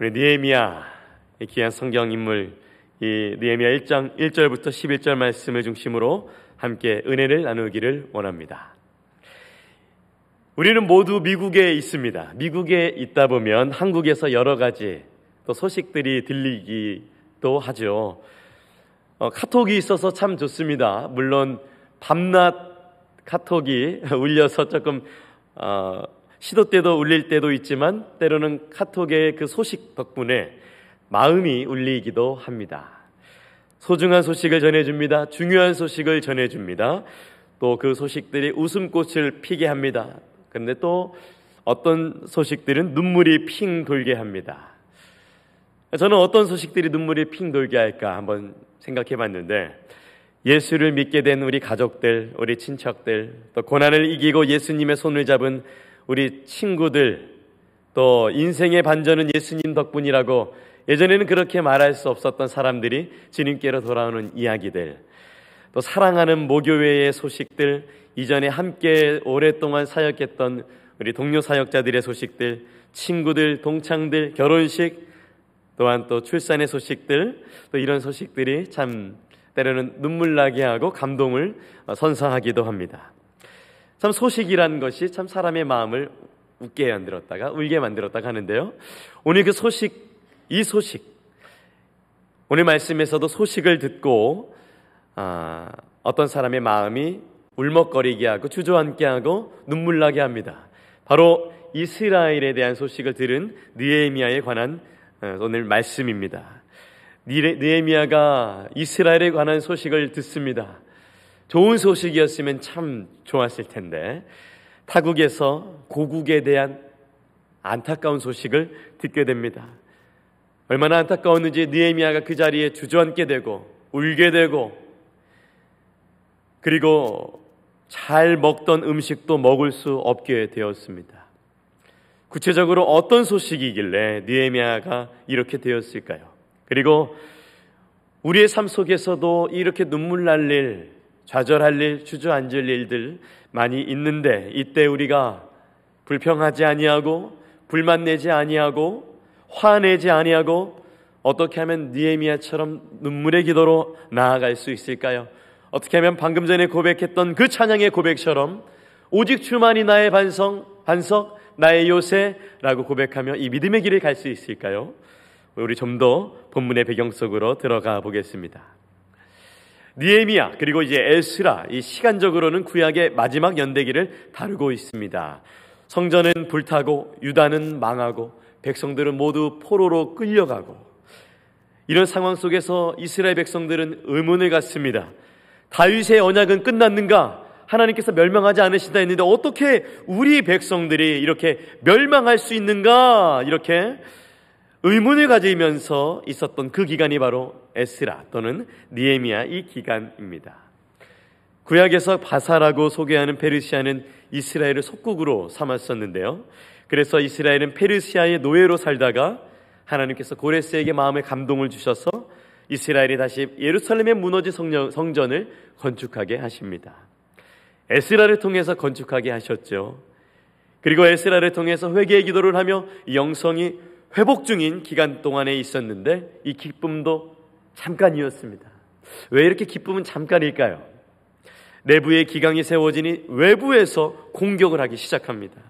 우리 니에미야 이 귀한 성경 인물 이 니에미야 1장 1절부터 11절 말씀을 중심으로 함께 은혜를 나누기를 원합니다. 우리는 모두 미국에 있습니다. 미국에 있다 보면 한국에서 여러 가지 또 소식들이 들리기도 하죠. 어, 카톡이 있어서 참 좋습니다. 물론 밤낮 카톡이 울려서 조금 어, 시도 때도 울릴 때도 있지만 때로는 카톡의 그 소식 덕분에 마음이 울리기도 합니다. 소중한 소식을 전해줍니다. 중요한 소식을 전해줍니다. 또 그 소식들이 웃음꽃을 피게 합니다. 그런데 또 어떤 소식들은 눈물이 핑 돌게 합니다. 저는 어떤 소식들이 눈물이 핑 돌게 할까 한번 생각해 봤는데 예수를 믿게 된 우리 가족들, 우리 친척들, 또 고난을 이기고 예수님의 손을 잡은 우리 친구들 또 인생의 반전은 예수님 덕분이라고 예전에는 그렇게 말할 수 없었던 사람들이 주님께로 돌아오는 이야기들 또 사랑하는 모교회의 소식들 이전에 함께 오랫동안 사역했던 우리 동료 사역자들의 소식들 친구들 동창들 결혼식 또한 또 출산의 소식들 또 이런 소식들이 참 때로는 눈물 나게 하고 감동을 선사하기도 합니다. 참 소식이란 것이 참 사람의 마음을 웃게 만들었다가 울게 만들었다가 하는데요. 오늘 그 소식, 이 소식, 오늘 말씀에서도 소식을 듣고 아, 어떤 사람의 마음이 울먹거리게 하고 주저앉게 하고 눈물 나게 합니다. 바로 이스라엘에 대한 소식을 들은 느에미아에 관한 어, 오늘 말씀입니다. 느에미아가 이스라엘에 관한 소식을 듣습니다. 좋은 소식이었으면 참 좋았을 텐데 타국에서 고국에 대한 안타까운 소식을 듣게 됩니다. 얼마나 안타까웠는지 느에미아가 그 자리에 주저앉게 되고 울게 되고 그리고 잘 먹던 음식도 먹을 수 없게 되었습니다. 구체적으로 어떤 소식이길래 느에미아가 이렇게 되었을까요? 그리고 우리의 삶 속에서도 이렇게 눈물 날 일, 좌절할 일, 주저앉을 일들 많이 있는데 이때 우리가 불평하지 아니하고 불만 내지 아니하고 화내지 아니하고 어떻게 하면 니에미아처럼 눈물의 기도로 나아갈 수 있을까요? 어떻게 하면 방금 전에 고백했던 그 찬양의 고백처럼 오직 주만이 나의 반성, 반석, 나의 요새라고 고백하며 이 믿음의 길을 갈 수 있을까요? 우리 좀 더 본문의 배경 속으로 들어가 보겠습니다. 니에미아 그리고 이제 에스라 이 시간적으로는 구약의 마지막 연대기를 다루고 있습니다. 성전은 불타고 유다는 망하고 백성들은 모두 포로로 끌려가고 이런 상황 속에서 이스라엘 백성들은 의문을 갖습니다. 다윗의 언약은 끝났는가? 하나님께서 멸망하지 않으신다 했는데 어떻게 우리 백성들이 이렇게 멸망할 수 있는가? 이렇게 의문을 가지면서 있었던 그 기간이 바로 에스라 또는 니에미아 이 기간입니다. 구약에서 바사라고 소개하는 페르시아는 이스라엘을 속국으로 삼았었는데요. 그래서 이스라엘은 페르시아의 노예로 살다가 하나님께서 고레스에게 마음의 감동을 주셔서 이스라엘이 다시 예루살렘의 무너진 성전을 건축하게 하십니다. 에스라를 통해서 건축하게 하셨죠. 그리고 에스라를 통해서 회개의 기도를 하며 영성이 회복 중인 기간 동안에 있었는데 이 기쁨도 잠깐이었습니다. 왜 이렇게 기쁨은 잠깐일까요? 내부의 기강이 세워지니 외부에서 공격을 하기 시작합니다.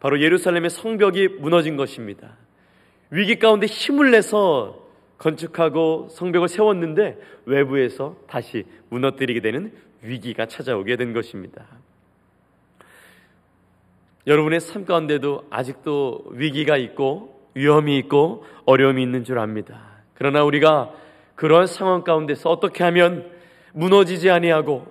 바로 예루살렘의 성벽이 무너진 것입니다. 위기 가운데 힘을 내서 건축하고 성벽을 세웠는데 외부에서 다시 무너뜨리게 되는 위기가 찾아오게 된 것입니다. 여러분의 삶 가운데도 아직도 위기가 있고 위험이 있고 어려움이 있는 줄 압니다. 그러나 우리가 그러한 상황 가운데서 어떻게 하면 무너지지 아니하고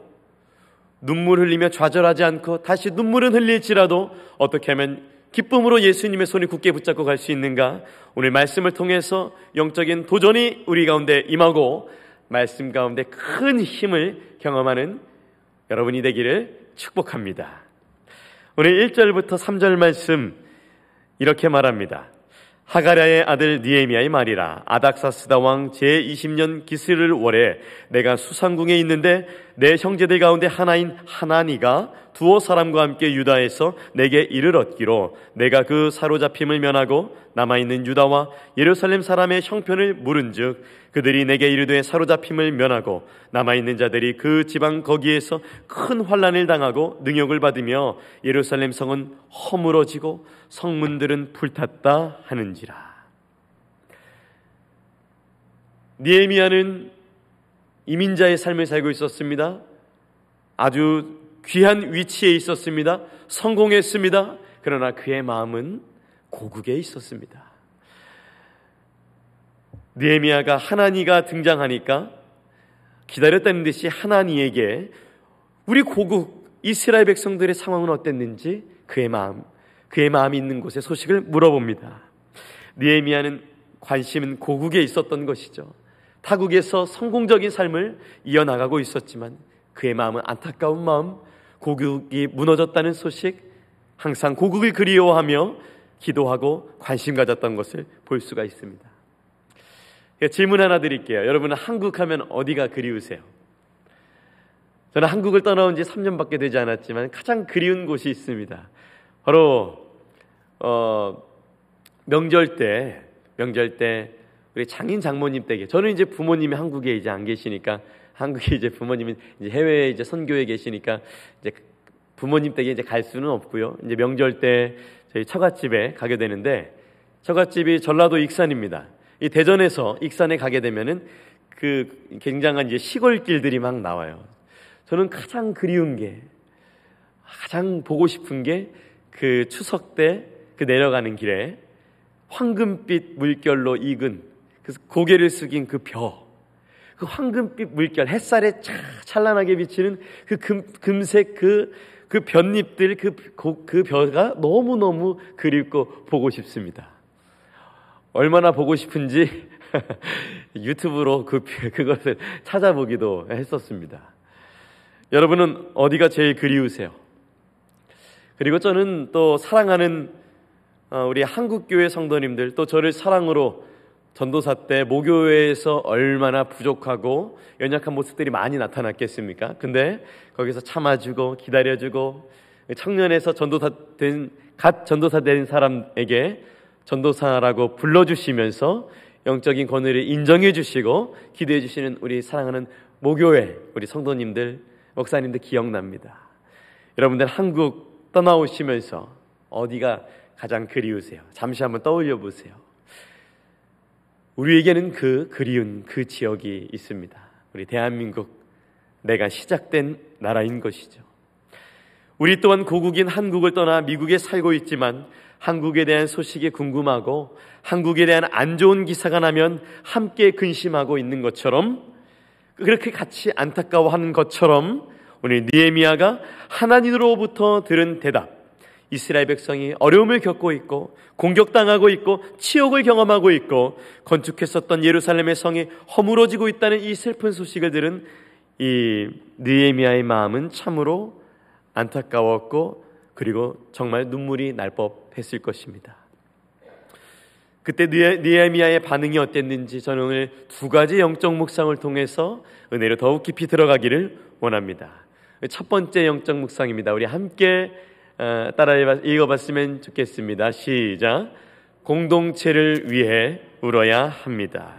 눈물 흘리며 좌절하지 않고 다시 눈물은 흘릴지라도 어떻게 하면 기쁨으로 예수님의 손을 굳게 붙잡고 갈 수 있는가? 오늘 말씀을 통해서 영적인 도전이 우리 가운데 임하고 말씀 가운데 큰 힘을 경험하는 여러분이 되기를 축복합니다. 오늘 1절부터 3절 말씀 이렇게 말합니다. 하가랴의 아들 니에미아의 말이라. 아닥사스다 왕 제20년 기스를 월에 내가 수상궁에 있는데 내 형제들 가운데 하나인 하나니가 두어 사람과 함께 유다에서 내게 이를 얻기로 내가 그 사로잡힘을 면하고 남아있는 유다와 예루살렘 사람의 형편을 물은즉 그들이 내게 이르되 사로잡힘을 면하고 남아있는 자들이 그 지방 거기에서 큰 환란을 당하고 능욕을 받으며 예루살렘 성은 허물어지고 성문들은 불탔다 하는지라 니에미아는 이민자의 삶을 살고 있었습니다. 아주 귀한 위치에 있었습니다. 성공했습니다. 그러나 그의 마음은 고국에 있었습니다. 느헤미야가 하나니가 등장하니까 기다렸다는 듯이 하나니에게 우리 고국 이스라엘 백성들의 상황은 어땠는지 그의 마음, 그의 마음이 있는 곳에 소식을 물어봅니다. 느헤미야는 관심은 고국에 있었던 것이죠. 타국에서 성공적인 삶을 이어나가고 있었지만 그의 마음은 안타까운 마음, 고국이 무너졌다는 소식, 항상 고국을 그리워하며 기도하고 관심 가졌던 것을 볼 수가 있습니다. 질문 하나 드릴게요. 여러분은 한국 하면 어디가 그리우세요? 저는 한국을 떠나온 지 3년밖에 되지 않았지만 가장 그리운 곳이 있습니다. 바로 어, 명절 때 명절 때 우리 장인 장모님 댁에 저는 이제 부모님이 한국에 이제 안 계시니까 한국에 이제 부모님은 이제 해외에 이제 선교에 계시니까 이제 부모님 댁에 이제 갈 수는 없고요. 이제 명절 때 저희 처갓집에 가게 되는데 처갓집이 전라도 익산입니다. 이 대전에서 익산에 가게 되면은 그 굉장한 이제 시골길들이 막 나와요. 저는 가장 그리운 게 가장 보고 싶은 게 그 추석 때 그 내려가는 길에 황금빛 물결로 익은 그 고개를 숙인 그 벼. 그 황금빛 물결, 햇살에 찬란하게 비치는 그 금, 금색 그, 그 벼잎들, 그, 그 벼가 너무너무 그립고 보고 싶습니다. 얼마나 보고 싶은지 유튜브로 그, 그것을 찾아보기도 했었습니다. 여러분은 어디가 제일 그리우세요? 그리고 저는 또 사랑하는 어, 우리 한국교회 성도님들 또 저를 사랑으로 전도사 때 모교회에서 얼마나 부족하고 연약한 모습들이 많이 나타났겠습니까? 근데 거기서 참아주고 기다려주고 청년에서 전도사 된, 갓 전도사 된 사람에게 전도사라고 불러주시면서 영적인 권위를 인정해 주시고 기도해 주시는 우리 사랑하는 모교회 우리 성도님들 목사님들 기억납니다. 여러분들 한국 떠나오시면서 어디가 가장 그리우세요? 잠시 한번 떠올려 보세요. 우리에게는 그 그리운 그 지역이 있습니다. 우리 대한민국 내가 시작된 나라인 것이죠. 우리 또한 고국인 한국을 떠나 미국에 살고 있지만 한국에 대한 소식이 궁금하고 한국에 대한 안 좋은 기사가 나면 함께 근심하고 있는 것처럼 그렇게 같이 안타까워하는 것처럼 오늘 니에미아가 하나님으로부터 들은 대답 이스라엘 백성이 어려움을 겪고 있고 공격당하고 있고 치욕을 경험하고 있고 건축했었던 예루살렘의 성이 허물어지고 있다는 이 슬픈 소식을 들은 이 느헤미야의 마음은 참으로 안타까웠고 그리고 정말 눈물이 날 법했을 것입니다. 그때 느헤미야의 반응이 어땠는지 저는 오늘 두 가지 영적 묵상을 통해서 은혜로 더욱 깊이 들어가기를 원합니다. 첫 번째 영적 묵상입니다. 우리 함께 어, 따라 읽어봤으면 좋겠습니다. 시작. 공동체를 위해 울어야 합니다.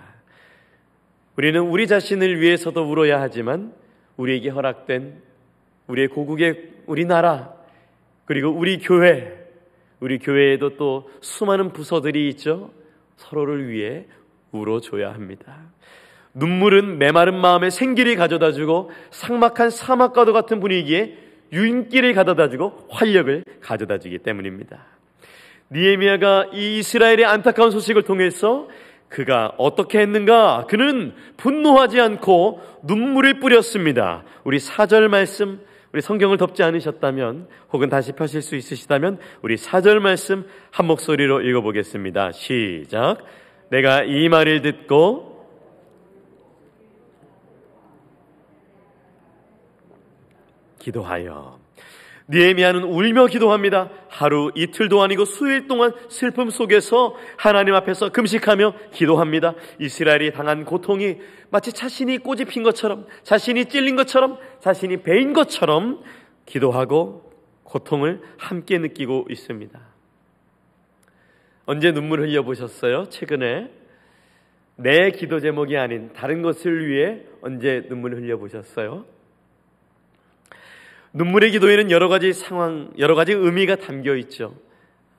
우리는 우리 자신을 위해서도 울어야 하지만 우리에게 허락된 우리의 고국의 우리나라 그리고 우리 교회 우리 교회에도 또 수많은 부서들이 있죠. 서로를 위해 울어줘야 합니다. 눈물은 메마른 마음에 생기를 가져다 주고 삭막한 사막과도 같은 분위기에 윤기를 가져다 주고 활력을 가져다 주기 때문입니다. 니에미아가 이 이스라엘의 안타까운 소식을 통해서 그가 어떻게 했는가? 그는 분노하지 않고 눈물을 뿌렸습니다. 우리 사절 말씀, 우리 성경을 덮지 않으셨다면, 혹은 다시 펴실 수 있으시다면, 우리 사절 말씀 한 목소리로 읽어보겠습니다. 시작. 내가 이 말을 듣고 기도하여 니에미아는 울며 기도합니다. 하루 이틀도 아니고 수일 동안 슬픔 속에서 하나님 앞에서 금식하며 기도합니다. 이스라엘이 당한 고통이 마치 자신이 꼬집힌 것처럼, 자신이 찔린 것처럼, 자신이 베인 것처럼 기도하고 고통을 함께 느끼고 있습니다. 언제 눈물 흘려 보셨어요? 최근에 내 기도 제목이 아닌 다른 것을 위해 언제 눈물 흘려 보셨어요? 눈물의 기도에는 여러 가지 상황, 여러 가지 의미가 담겨 있죠.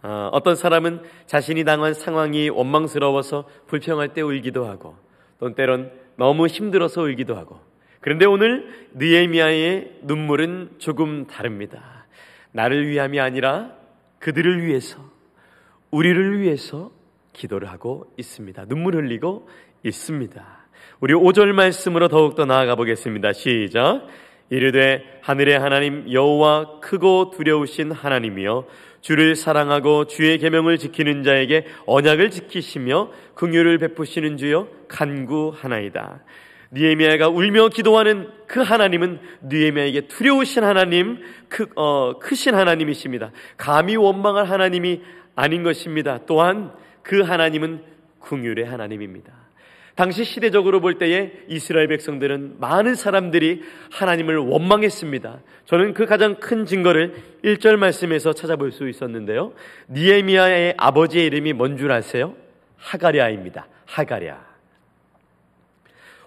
어, 어떤 사람은 자신이 당한 상황이 원망스러워서 불평할 때 울기도 하고, 또 때론 너무 힘들어서 울기도 하고. 그런데 오늘 느에미아의 눈물은 조금 다릅니다. 나를 위함이 아니라 그들을 위해서, 우리를 위해서 기도를 하고 있습니다. 눈물 흘리고 있습니다. 우리 5절 말씀으로 더욱더 나아가 보겠습니다. 시작. 이르되 하늘의 하나님 여호와 크고 두려우신 하나님이여 주를 사랑하고 주의 계명을 지키는 자에게 언약을 지키시며 긍휼을 베푸시는 주여 간구하나이다. 니에미아가 울며 기도하는 그 하나님은 니에미아에게 두려우신 하나님, 크, 어, 크신 하나님이십니다. 감히 원망할 하나님이 아닌 것입니다. 또한 그 하나님은 궁율의 하나님입니다. 당시 시대적으로 볼 때에 이스라엘 백성들은 많은 사람들이 하나님을 원망했습니다. 저는 그 가장 큰 증거를 1절 말씀에서 찾아볼 수 있었는데요. 니에미아의 아버지의 이름이 뭔 줄 아세요? 하가랴입니다. 하가랴.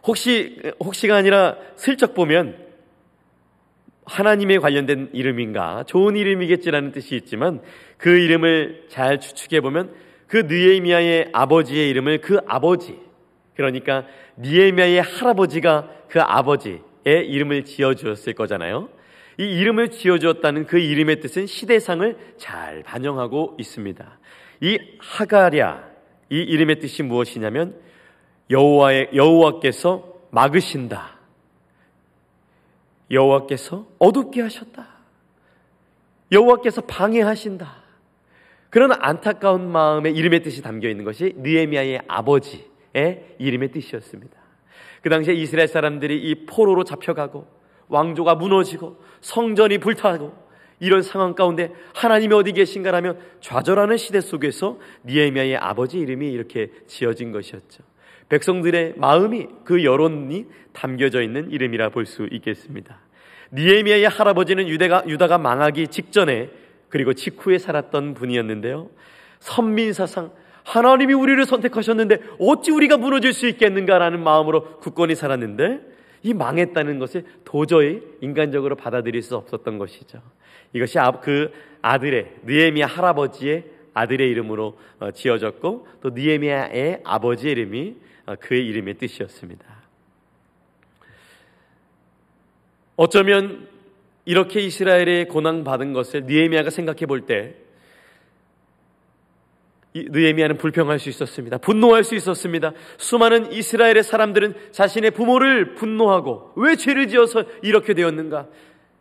혹시 혹시가 아니라 슬쩍 보면 하나님에 관련된 이름인가 좋은 이름이겠지라는 뜻이 있지만 그 이름을 잘 추측해 보면 그 느에미아의 아버지의 이름을 그 아버지 그러니까 니에미아의 할아버지가 그 아버지의 이름을 지어 주었을 거잖아요. 이 이름을 지어 주었다는 그 이름의 뜻은 시대상을 잘 반영하고 있습니다. 이 하가랴 이 이름의 뜻이 무엇이냐면 여호와의 여호와께서 막으신다. 여호와께서 어둡게 하셨다. 여호와께서 방해하신다. 그런 안타까운 마음의 이름의 뜻이 담겨 있는 것이 느에미아의 아버지 의 이름의 뜻이었습니다. 그 당시에 이스라엘 사람들이 이 포로로 잡혀가고 왕조가 무너지고 성전이 불타고 이런 상황 가운데 하나님이 어디 계신가라면 좌절하는 시대 속에서 니에미아의 아버지 이름이 이렇게 지어진 것이었죠. 백성들의 마음이 그 여론이 담겨져 있는 이름이라 볼 수 있겠습니다. 니에미아의 할아버지는 유대가, 유다가 망하기 직전에 그리고 직후에 살았던 분이었는데요. 선민사상 하나님이 우리를 선택하셨는데 어찌 우리가 무너질 수 있겠는가라는 마음으로 굳건히 살았는데 이 망했다는 것을 도저히 인간적으로 받아들일 수 없었던 것이죠. 이것이 아, 그 아들의 느에미아 할아버지의 아들의 이름으로 어, 지어졌고 또 느에미아의 아버지의 이름이 어, 그의 이름의 뜻이었습니다. 어쩌면 이렇게 이스라엘의 고난 받은 것을 느헤미야가 생각해 볼때 느헤미야는 불평할 수 있었습니다. 분노할 수 있었습니다. 수많은 이스라엘의 사람들은 자신의 부모를 분노하고 왜 죄를 지어서 이렇게 되었는가?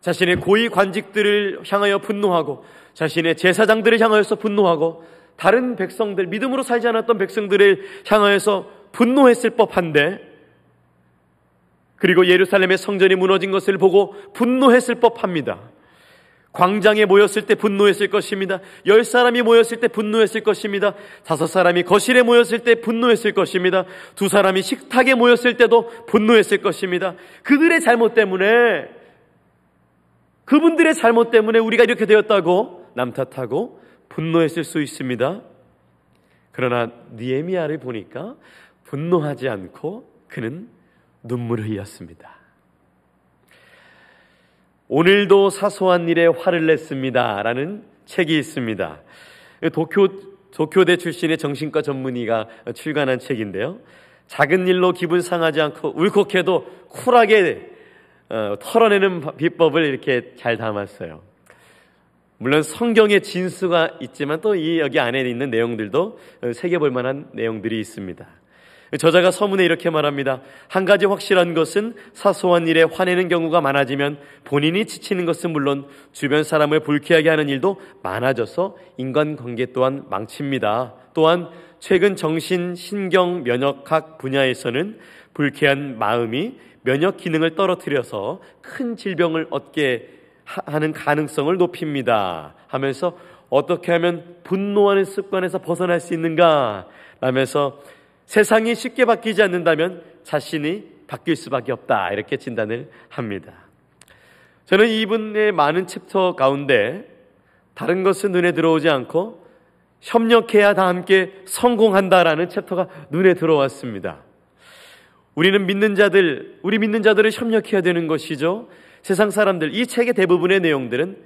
자신의 고위 관직들을 향하여 분노하고 자신의 제사장들을 향하여서 분노하고 다른 백성들 믿음으로 살지 않았던 백성들을 향하여서 분노했을 법한데 그리고 예루살렘의 성전이 무너진 것을 보고 분노했을 법합니다. 광장에 모였을 때 분노했을 것입니다. 열 사람이 모였을 때 분노했을 것입니다. 다섯 사람이 거실에 모였을 때 분노했을 것입니다. 두 사람이 식탁에 모였을 때도 분노했을 것입니다. 그들의 잘못 때문에, 그분들의 잘못 때문에 우리가 이렇게 되었다고 남 탓하고 분노했을 수 있습니다. 그러나 니에미아를 보니까 분노하지 않고 그는 눈물을 흘렸습니다. 오늘도 사소한 일에 화를 냈습니다. 라는 책이 있습니다. 도쿄, 도쿄대 출신의 정신과 전문의가 출간한 책인데요. 작은 일로 기분 상하지 않고 울컥해도 쿨하게 어, 털어내는 비법을 이렇게 잘 담았어요. 물론 성경의 진수가 있지만 또 이 여기 안에 있는 내용들도 새겨볼 만한 내용들이 있습니다. 저자가 서문에 이렇게 말합니다. 한 가지 확실한 것은 사소한 일에 화내는 경우가 많아지면 본인이 지치는 것은 물론 주변 사람을 불쾌하게 하는 일도 많아져서 인간관계 또한 망칩니다. 또한 최근 정신, 신경, 면역학 분야에서는 불쾌한 마음이 면역 기능을 떨어뜨려서 큰 질병을 얻게 하는 가능성을 높입니다. 하면서 어떻게 하면 분노하는 습관에서 벗어날 수 있는가? 라면서 세상이 쉽게 바뀌지 않는다면 자신이 바뀔 수밖에 없다. 이렇게 진단을 합니다. 저는 이분의 많은 챕터 가운데 다른 것은 눈에 들어오지 않고 협력해야 다 함께 성공한다라는 챕터가 눈에 들어왔습니다. 우리는 믿는 자들, 우리 믿는 자들을 협력해야 되는 것이죠. 세상 사람들, 이 책의 대부분의 내용들은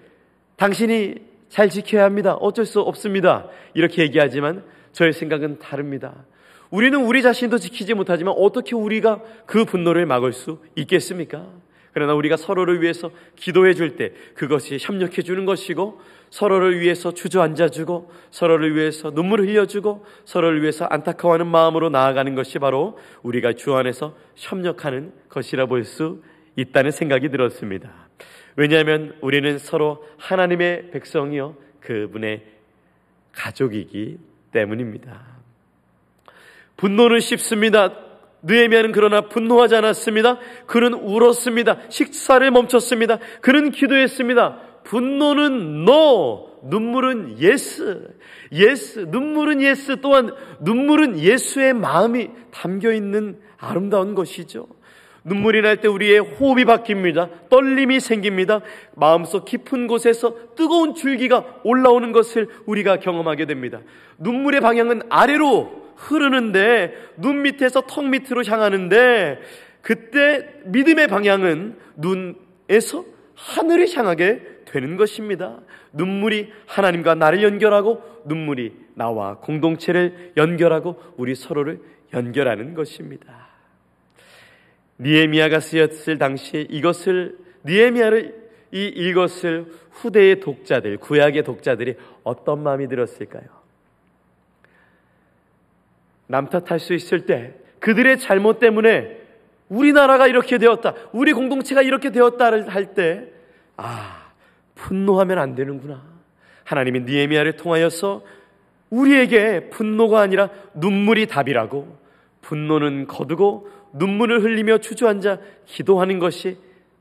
당신이 잘 지켜야 합니다. 어쩔 수 없습니다. 이렇게 얘기하지만 저의 생각은 다릅니다. 우리는 우리 자신도 지키지 못하지만 어떻게 우리가 그 분노를 막을 수 있겠습니까? 그러나 우리가 서로를 위해서 기도해 줄 때 그것이 협력해 주는 것이고 서로를 위해서 주저앉아 주고 서로를 위해서 눈물을 흘려 주고 서로를 위해서 안타까워하는 마음으로 나아가는 것이 바로 우리가 주 안에서 협력하는 것이라 볼 수 있다는 생각이 들었습니다. 왜냐하면 우리는 서로 하나님의 백성이요 그분의 가족이기 때문입니다. 분노는 쉽습니다. 느에미아는 그러나 분노하지 않았습니다. 그는 울었습니다. 식사를 멈췄습니다. 그는 기도했습니다. 분노는 no, 눈물은 yes, yes, 눈물은 yes 또한 눈물은 예수의 마음이 담겨 있는 아름다운 것이죠. 눈물이 날 때 우리의 호흡이 바뀝니다. 떨림이 생깁니다. 마음속 깊은 곳에서 뜨거운 줄기가 올라오는 것을 우리가 경험하게 됩니다. 눈물의 방향은 아래로 흐르는데 눈 밑에서 턱 밑으로 향하는데 그때 믿음의 방향은 눈에서 하늘을 향하게 되는 것입니다. 눈물이 하나님과 나를 연결하고 눈물이 나와 공동체를 연결하고 우리 서로를 연결하는 것입니다. 니에미아가 쓰였을 당시에 이것을 니에미아를 이 이것을 후대의 독자들, 구약의 독자들이 어떤 마음이 들었을까요? 남 탓할 수 있을 때 그들의 잘못 때문에 우리나라가 이렇게 되었다. 우리 공동체가 이렇게 되었다를 할 때, 아, 분노하면 안 되는구나. 하나님이 니에미아를 통하여서 우리에게 분노가 아니라 눈물이 답이라고 분노는 거두고 눈물을 흘리며 주저앉아 기도하는 것이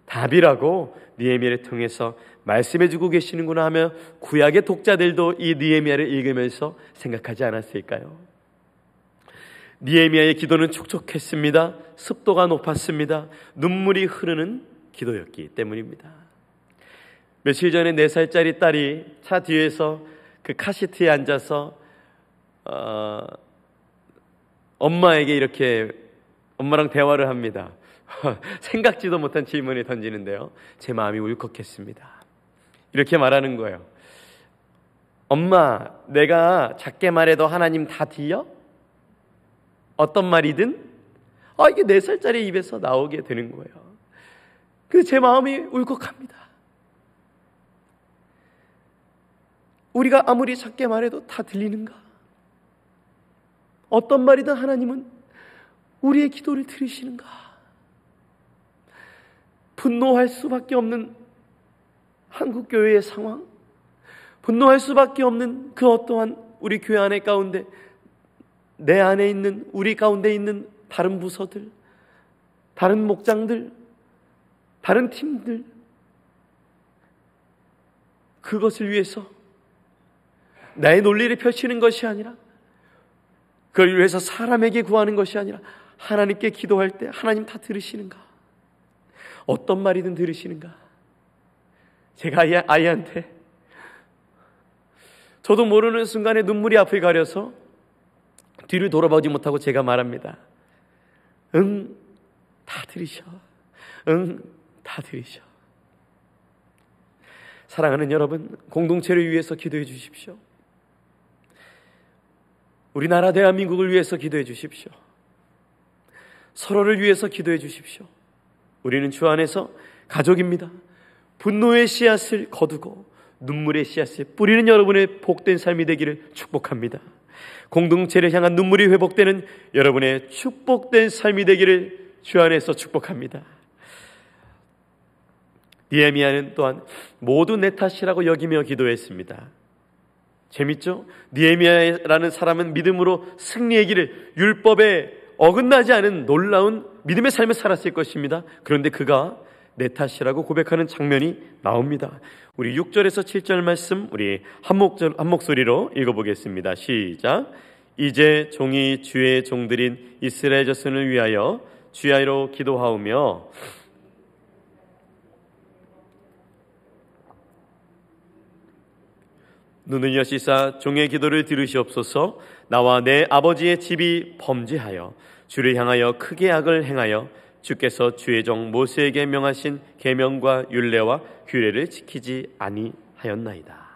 답이라고 니에미아를 통해서 말씀해 주고 계시는구나 하며 구약의 독자들도 이 니에미아를 읽으면서 생각하지 않았을까요? 니에미아의 기도는 촉촉했습니다. 습도가 높았습니다. 눈물이 흐르는 기도였기 때문입니다. 며칠 전에 4살짜리 딸이 차 뒤에서 그 카시트에 앉아서 어, 엄마에게 이렇게 엄마랑 대화를 합니다. 생각지도 못한 질문을 던지는데요. 제 마음이 울컥했습니다. 이렇게 말하는 거예요. 엄마, 내가 작게 말해도 하나님 다 들려? 어떤 말이든 아 이게 네 살짜리 입에서 나오게 되는 거예요. 그래서 제 마음이 울컥합니다. 우리가 아무리 작게 말해도 다 들리는가? 어떤 말이든 하나님은 우리의 기도를 들으시는가? 분노할 수밖에 없는 한국 교회의 상황, 분노할 수밖에 없는 그 어떠한 우리 교회 안에 가운데 내 안에 있는 우리 가운데 있는 다른 부서들, 다른 목장들, 다른 팀들 그것을 위해서 나의 논리를 펼치는 것이 아니라 그걸 위해서 사람에게 구하는 것이 아니라 하나님께 기도할 때 하나님 다 들으시는가? 어떤 말이든 들으시는가? 제가 아이, 아이한테 저도 모르는 순간에 눈물이 앞을 가려서 뒤를 돌아보지 못하고 제가 말합니다. 응, 다 들으셔. 응, 다 들으셔. 사랑하는 여러분, 공동체를 위해서 기도해 주십시오. 우리나라 대한민국을 위해서 기도해 주십시오. 서로를 위해서 기도해 주십시오. 우리는 주 안에서 가족입니다. 분노의 씨앗을 거두고 눈물의 씨앗을 뿌리는 여러분의 복된 삶이 되기를 축복합니다. 공동체를 향한 눈물이 회복되는 여러분의 축복된 삶이 되기를 주 안에서 축복합니다. 니에미아는 또한 모두 내 탓이라고 여기며 기도했습니다. 재밌죠? 니에미아라는 사람은 믿음으로 승리의 길을 율법에 어긋나지 않은 놀라운 믿음의 삶을 살았을 것입니다. 그런데 그가 내 탓이라고 고백하는 장면이 나옵니다. 우리 6절에서 7절 말씀 우리 한 목절 한 목소리로 읽어 보겠습니다. 시작. 이제 종이 주의 종들인 이스라엘 자손을 위하여 주야로 기도하오며 눈을 여시사 종의 기도를 들으시옵소서 나와 내 아버지의 집이 범죄하여 주를 향하여 크게 악을 행하여 주께서 주의 종 모세에게 명하신 계명과 율례와 규례를 지키지 아니하였나이다.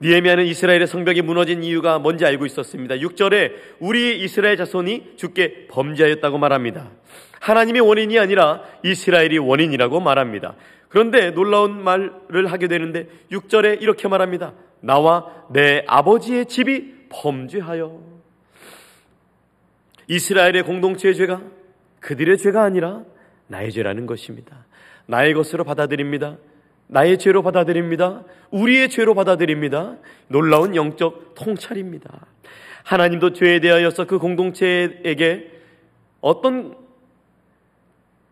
니에미아는 이스라엘의 성벽이 무너진 이유가 뭔지 알고 있었습니다. 6절에 우리 이스라엘 자손이 주께 범죄하였다고 말합니다. 하나님의 원인이 아니라 이스라엘이 원인이라고 말합니다. 그런데 놀라운 말을 하게 되는데 6절에 이렇게 말합니다. 나와 내 아버지의 집이 범죄하여 이스라엘의 공동체의 죄가 그들의 죄가 아니라 나의 죄라는 것입니다. 나의 것으로 받아들입니다. 나의 죄로 받아들입니다. 우리의 죄로 받아들입니다. 놀라운 영적 통찰입니다. 하나님도 죄에 대하여서 그 공동체에게 어떤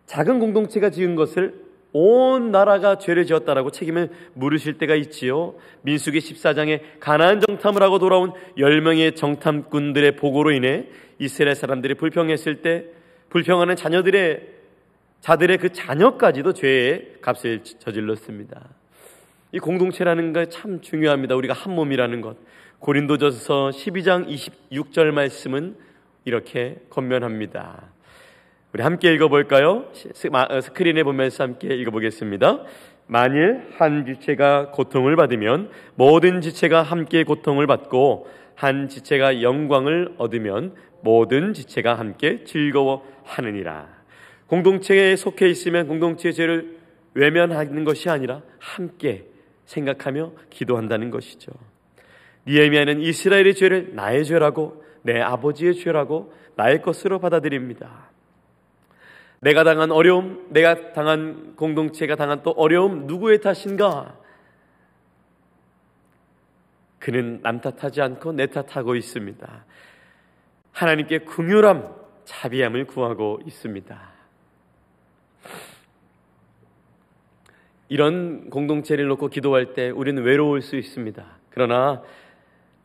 작은 공동체가 지은 것을 온 나라가 죄를 지었다라고 책임을 물으실 때가 있지요. 민수기 14장에 가나안 정탐을 하고 돌아온 10명의 정탐꾼들의 보고로 인해 이스라엘 사람들이 불평했을 때 불평하는 자녀들의 자들의 그 자녀까지도 죄의 값을 저질렀습니다. 이 공동체라는 게 참 중요합니다. 우리가 한 몸이라는 것. 고린도전서 12장 26절 말씀은 이렇게 건면합니다. 우리 함께 읽어볼까요? 어, 스크린에 보면서 함께 읽어보겠습니다. 만일 한 지체가 고통을 받으면 모든 지체가 함께 고통을 받고 한 지체가 영광을 얻으면 모든 지체가 함께 즐거워하느니라. 공동체에 속해 있으면 공동체의 죄를 외면하는 것이 아니라 함께 생각하며 기도한다는 것이죠. 니에미아는 이스라엘의 죄를 나의 죄라고 내 아버지의 죄라고 나의 것으로 받아들입니다. 내가 당한 어려움, 내가 당한 공동체가 당한 또 어려움 누구의 탓인가? 그는 남 탓하지 않고 내 탓하고 있습니다. 하나님께 긍휼함, 자비함을 구하고 있습니다. 이런 공동체를 놓고 기도할 때 우리는 외로울 수 있습니다. 그러나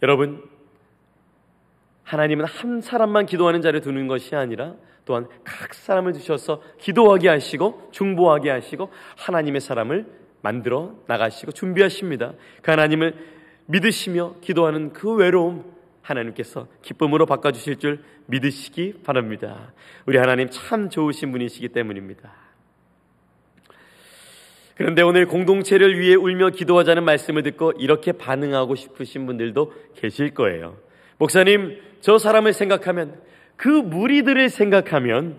여러분 하나님은 한 사람만 기도하는 자를 두는 것이 아니라 또한 각 사람을 두셔서 기도하게 하시고 중보하게 하시고 하나님의 사람을 만들어 나가시고 준비하십니다. 그 하나님을 믿으시며 기도하는 그 외로움 하나님께서 기쁨으로 바꿔주실 줄 믿으시기 바랍니다. 우리 하나님 참 좋으신 분이시기 때문입니다. 그런데 오늘 공동체를 위해 울며 기도하자는 말씀을 듣고 이렇게 반응하고 싶으신 분들도 계실 거예요. 목사님, 저 사람을 생각하면 그 무리들을 생각하면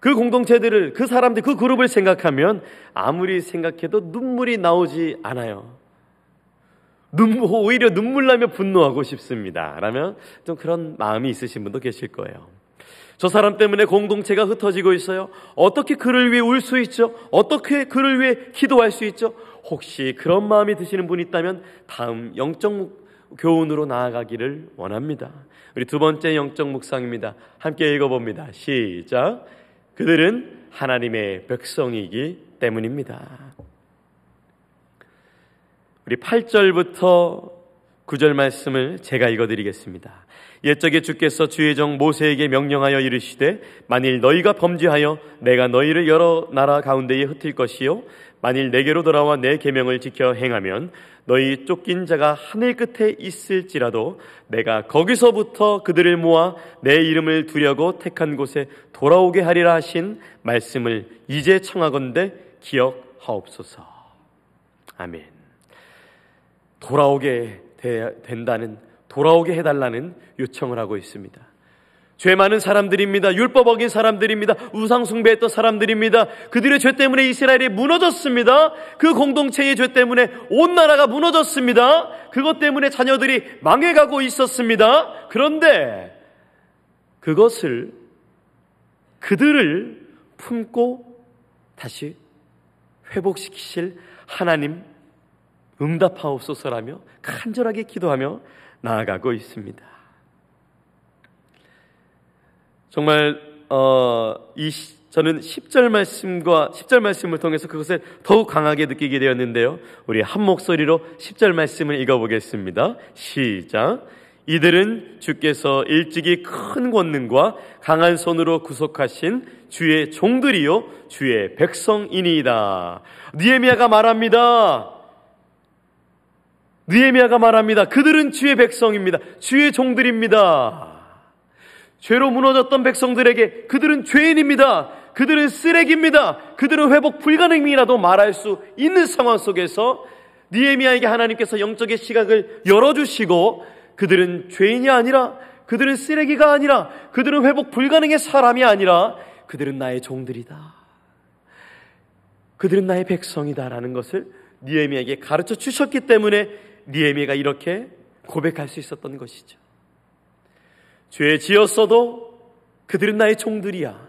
그 공동체들을 그 사람들 그 그룹을 생각하면 아무리 생각해도 눈물이 나오지 않아요. 눈물, 오히려 눈물 나며 분노하고 싶습니다. 라면 좀 그런 마음이 있으신 분도 계실 거예요. 저 사람 때문에 공동체가 흩어지고 있어요. 어떻게 그를 위해 울 수 있죠? 어떻게 그를 위해 기도할 수 있죠? 혹시 그런 마음이 드시는 분이 있다면 다음 영적 교훈으로 나아가기를 원합니다. 우리 두 번째 영적 묵상입니다. 함께 읽어봅니다. 시작. 그들은 하나님의 백성이기 때문입니다. 우리 8절부터 9절 말씀을 제가 읽어드리겠습니다. 옛적에 주께서 주의 정 모세에게 명령하여 이르시되 만일 너희가 범죄하여 내가 너희를 여러 나라 가운데에 흩을 것이요 만일 내게로 돌아와 내 계명을 지켜 행하면 너희 쫓긴 자가 하늘 끝에 있을지라도 내가 거기서부터 그들을 모아 내 이름을 두려고 택한 곳에 돌아오게 하리라 하신 말씀을 이제 청하건대 기억하옵소서. 아멘. 돌아오게 된다는 돌아오게 해달라는 요청을 하고 있습니다. 죄 많은 사람들입니다. 율법 어긴 사람들입니다. 우상 숭배했던 사람들입니다. 그들의 죄 때문에 이스라엘이 무너졌습니다. 그 공동체의 죄 때문에 온 나라가 무너졌습니다. 그것 때문에 자녀들이 망해가고 있었습니다. 그런데 그것을 그들을 품고 다시 회복시키실 하나님 응답하옵소서라며 간절하게 기도하며 나아가고 있습니다. 정말 어, 이 저는 10절 말씀과 10절 말씀을 통해서 그것을 더욱 강하게 느끼게 되었는데요. 우리 한 목소리로 10절 말씀을 읽어보겠습니다. 시작. 이들은 주께서 일찍이 큰 권능과 강한 손으로 구속하신 주의 종들이요 주의 백성이니이다. 니에미아가 말합니다. 니에미아가 말합니다. 그들은 주의 백성입니다. 주의 종들입니다. 죄로 무너졌던 백성들에게 그들은 죄인입니다. 그들은 쓰레기입니다. 그들은 회복 불가능이라도 말할 수 있는 상황 속에서 니에미아에게 하나님께서 영적의 시각을 열어주시고 그들은 죄인이 아니라 그들은 쓰레기가 아니라 그들은 회복 불가능의 사람이 아니라 그들은 나의 종들이다. 그들은 나의 백성이다라는 것을 니에미에게 가르쳐 주셨기 때문에 니에미가 이렇게 고백할 수 있었던 것이죠. 죄 지었어도 그들은 나의 종들이야.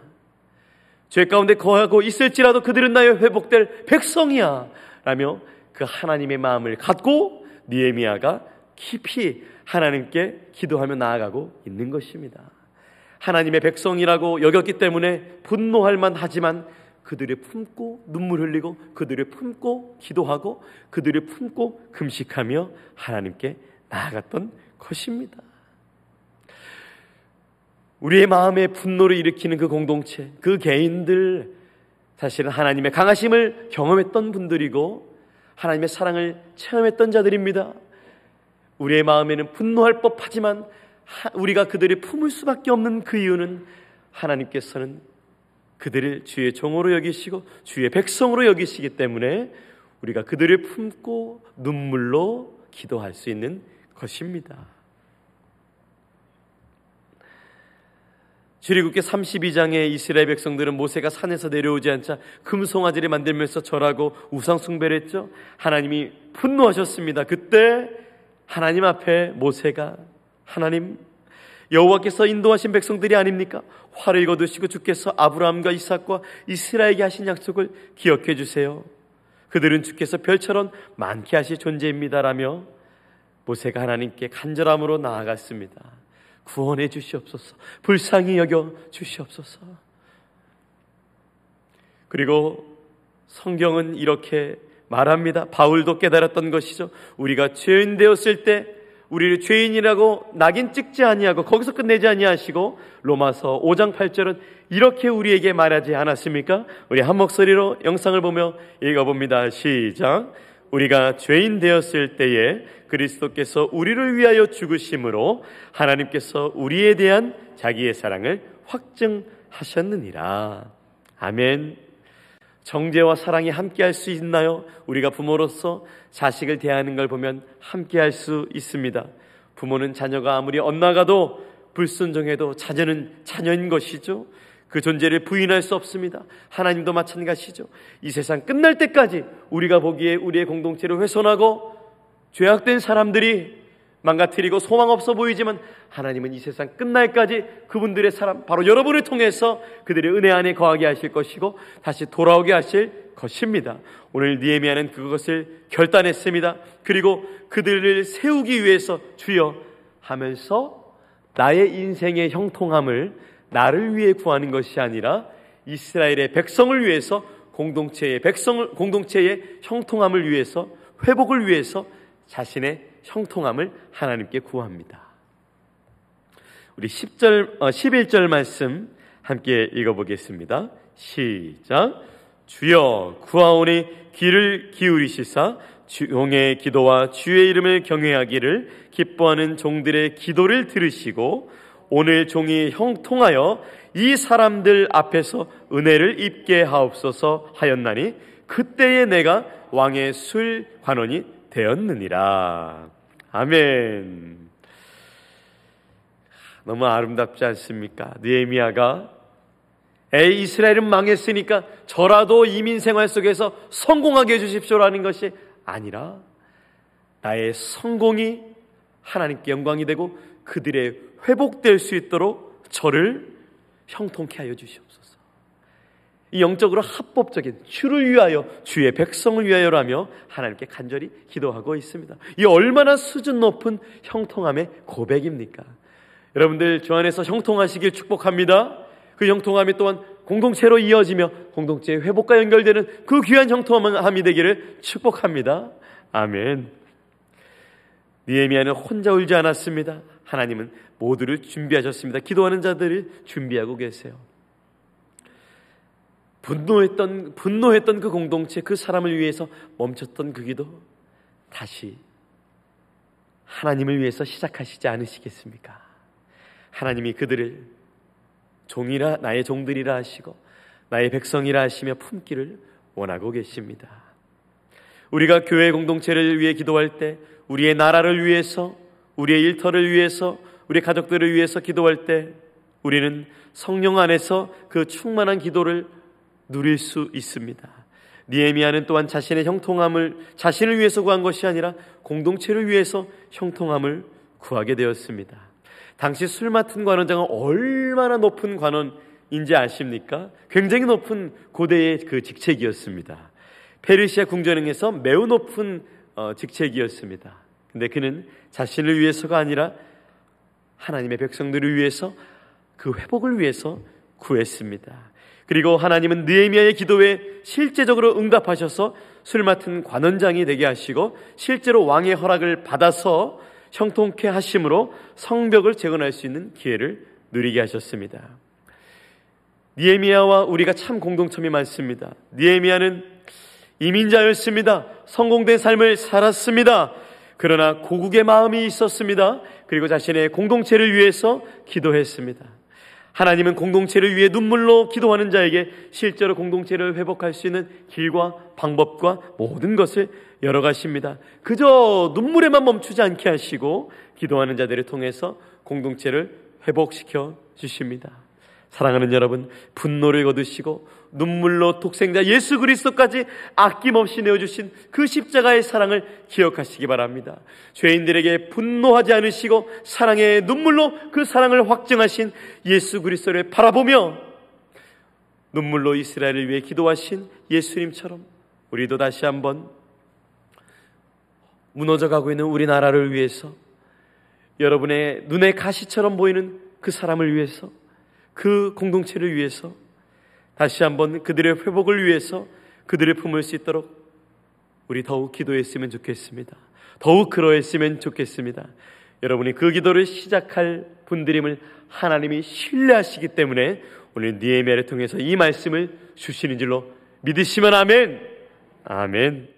죄 가운데 거하고 있을지라도 그들은 나의 회복될 백성이야. 라며 그 하나님의 마음을 갖고 니에미아가 깊이 하나님께 기도하며 나아가고 있는 것입니다. 하나님의 백성이라고 여겼기 때문에 분노할 만하지만 그들의 품고 눈물 흘리고 그들의 품고 기도하고 그들의 품고 금식하며 하나님께 나아갔던 것입니다. 우리의 마음에 분노를 일으키는 그 공동체, 그 개인들 사실은 하나님의 강하심을 경험했던 분들이고 하나님의 사랑을 체험했던 자들입니다. 우리의 마음에는 분노할 법하지만 우리가 그들을 품을 수밖에 없는 그 이유는 하나님께서는 그들을 주의 종으로 여기시고 주의 백성으로 여기시기 때문에 우리가 그들을 품고 눈물로 기도할 수 있는 것입니다. 출애굽기 32장의 이스라엘 백성들은 모세가 산에서 내려오지 않자 금송아지를 만들면서 절하고 우상 숭배를 했죠. 하나님이 분노하셨습니다. 그때 하나님 앞에 모세가 하나님 여호와께서 인도하신 백성들이 아닙니까? 화를 거두시고 주께서 아브라함과 이삭과 이스라엘에게 하신 약속을 기억해 주세요. 그들은 주께서 별처럼 많게 하실 존재입니다라며 모세가 하나님께 간절함으로 나아갔습니다. 구원해 주시옵소서. 불쌍히 여겨 주시옵소서. 그리고 성경은 이렇게 말합니다. 바울도 깨달았던 것이죠. 우리가 죄인 되었을 때 우리를 죄인이라고 낙인 찍지 아니하고 거기서 끝내지 아니하시고 로마서 5장 8절은 이렇게 우리에게 말하지 않았습니까? 우리 한 목소리로 영상을 보며 읽어봅니다. 시작. 우리가 죄인 되었을 때에 그리스도께서 우리를 위하여 죽으심으로 하나님께서 우리에 대한 자기의 사랑을 확증하셨느니라. 아멘. 정제와 사랑이 함께 할 수 있나요? 우리가 부모로서 자식을 대하는 걸 보면 함께 할 수 있습니다. 부모는 자녀가 아무리 엇나가도 불순종해도 자녀는 자녀인 것이죠. 그 존재를 부인할 수 없습니다. 하나님도 마찬가지죠. 이 세상 끝날 때까지 우리가 보기에 우리의 공동체를 훼손하고 죄악된 사람들이 망가뜨리고 소망 없어 보이지만 하나님은 이 세상 끝날까지 그분들의 사람 바로 여러분을 통해서 그들의 은혜 안에 거하게 하실 것이고 다시 돌아오게 하실 것입니다. 오늘 니에미아는 그것을 결단했습니다. 그리고 그들을 세우기 위해서 주여 하면서 나의 인생의 형통함을 나를 위해 구하는 것이 아니라 이스라엘의 백성을 위해서 공동체의 백성을 공동체의 형통함을 위해서 회복을 위해서 자신의 형통함을 하나님께 구합니다. 우리 10절, 어, 11절 말씀 함께 읽어보겠습니다. 시작. 주여 구하오니 귀를 기울이시사 종의 기도와 주의 이름을 경외하기를 기뻐하는 종들의 기도를 들으시고 오늘 종이 형통하여 이 사람들 앞에서 은혜를 입게 하옵소서 하였나니 그때에 내가 왕의 술 관원이 되었느니라. 아멘. 너무 아름답지 않습니까? 느헤미야가 에이 이스라엘은 망했으니까 저라도 이민 생활 속에서 성공하게 해 주십시오라는 것이 아니라 나의 성공이 하나님께 영광이 되고 그들의 회복될 수 있도록 저를 형통케 하여 주시옵소서. 이 영적으로 합법적인 주를 위하여 주의 백성을 위하여라며 하나님께 간절히 기도하고 있습니다. 이 얼마나 수준 높은 형통함의 고백입니까? 여러분들 주 안에서 형통하시길 축복합니다. 그 형통함이 또한 공동체로 이어지며 공동체의 회복과 연결되는 그 귀한 형통함이 되기를 축복합니다. 아멘. 니에미아는 혼자 울지 않았습니다. 하나님은 모두를 준비하셨습니다. 기도하는 자들을 준비하고 계세요. 분노했던 분노했던 그 공동체 그 사람을 위해서 멈췄던 그 기도 다시 하나님을 위해서 시작하시지 않으시겠습니까? 하나님이 그들을 종이라 나의 종들이라 하시고 나의 백성이라 하시며 품기를 원하고 계십니다. 우리가 교회 공동체를 위해 기도할 때 우리의 나라를 위해서 우리의 일터를 위해서 우리 가족들을 위해서 기도할 때 우리는 성령 안에서 그 충만한 기도를 누릴 수 있습니다. 니에미아는 또한 자신의 형통함을 자신을 위해서 구한 것이 아니라 공동체를 위해서 형통함을 구하게 되었습니다. 당시 술 맡은 관원장은 얼마나 높은 관원인지 아십니까? 굉장히 높은 고대의 그 직책이었습니다. 페르시아 궁전에서 매우 높은 어, 직책이었습니다. 근데 그는 자신을 위해서가 아니라 하나님의 백성들을 위해서 그 회복을 위해서 구했습니다. 그리고 하나님은 느헤미야의 기도에 실제적으로 응답하셔서 술 맡은 관원장이 되게 하시고 실제로 왕의 허락을 받아서 형통케 하심으로 성벽을 재건할 수 있는 기회를 누리게 하셨습니다. 니에미아와 우리가 참 공동점이 많습니다. 니에미아는 이민자였습니다. 성공된 삶을 살았습니다. 그러나 고국의 마음이 있었습니다. 그리고 자신의 공동체를 위해서 기도했습니다. 하나님은 공동체를 위해 눈물로 기도하는 자에게 실제로 공동체를 회복할 수 있는 길과 방법과 모든 것을 열어가십니다. 그저 눈물에만 멈추지 않게 하시고 기도하는 자들을 통해서 공동체를 회복시켜 주십니다. 사랑하는 여러분, 분노를 거두시고 눈물로 독생자 예수 그리스도까지 아낌없이 내어주신 그 십자가의 사랑을 기억하시기 바랍니다. 죄인들에게 분노하지 않으시고 사랑의 눈물로 그 사랑을 확증하신 예수 그리스도를 바라보며 눈물로 이스라엘을 위해 기도하신 예수님처럼 우리도 다시 한번 무너져 가고 있는 우리나라를 위해서 여러분의 눈에 가시처럼 보이는 그 사람을 위해서 그 공동체를 위해서 다시 한번 그들의 회복을 위해서 그들의 품을 수 있도록 우리 더욱 기도했으면 좋겠습니다. 더욱 그러했으면 좋겠습니다. 여러분이 그 기도를 시작할 분들임을 하나님이 신뢰하시기 때문에 오늘 니에미아를 통해서 이 말씀을 주시는 줄로 믿으시면 아멘. 아멘.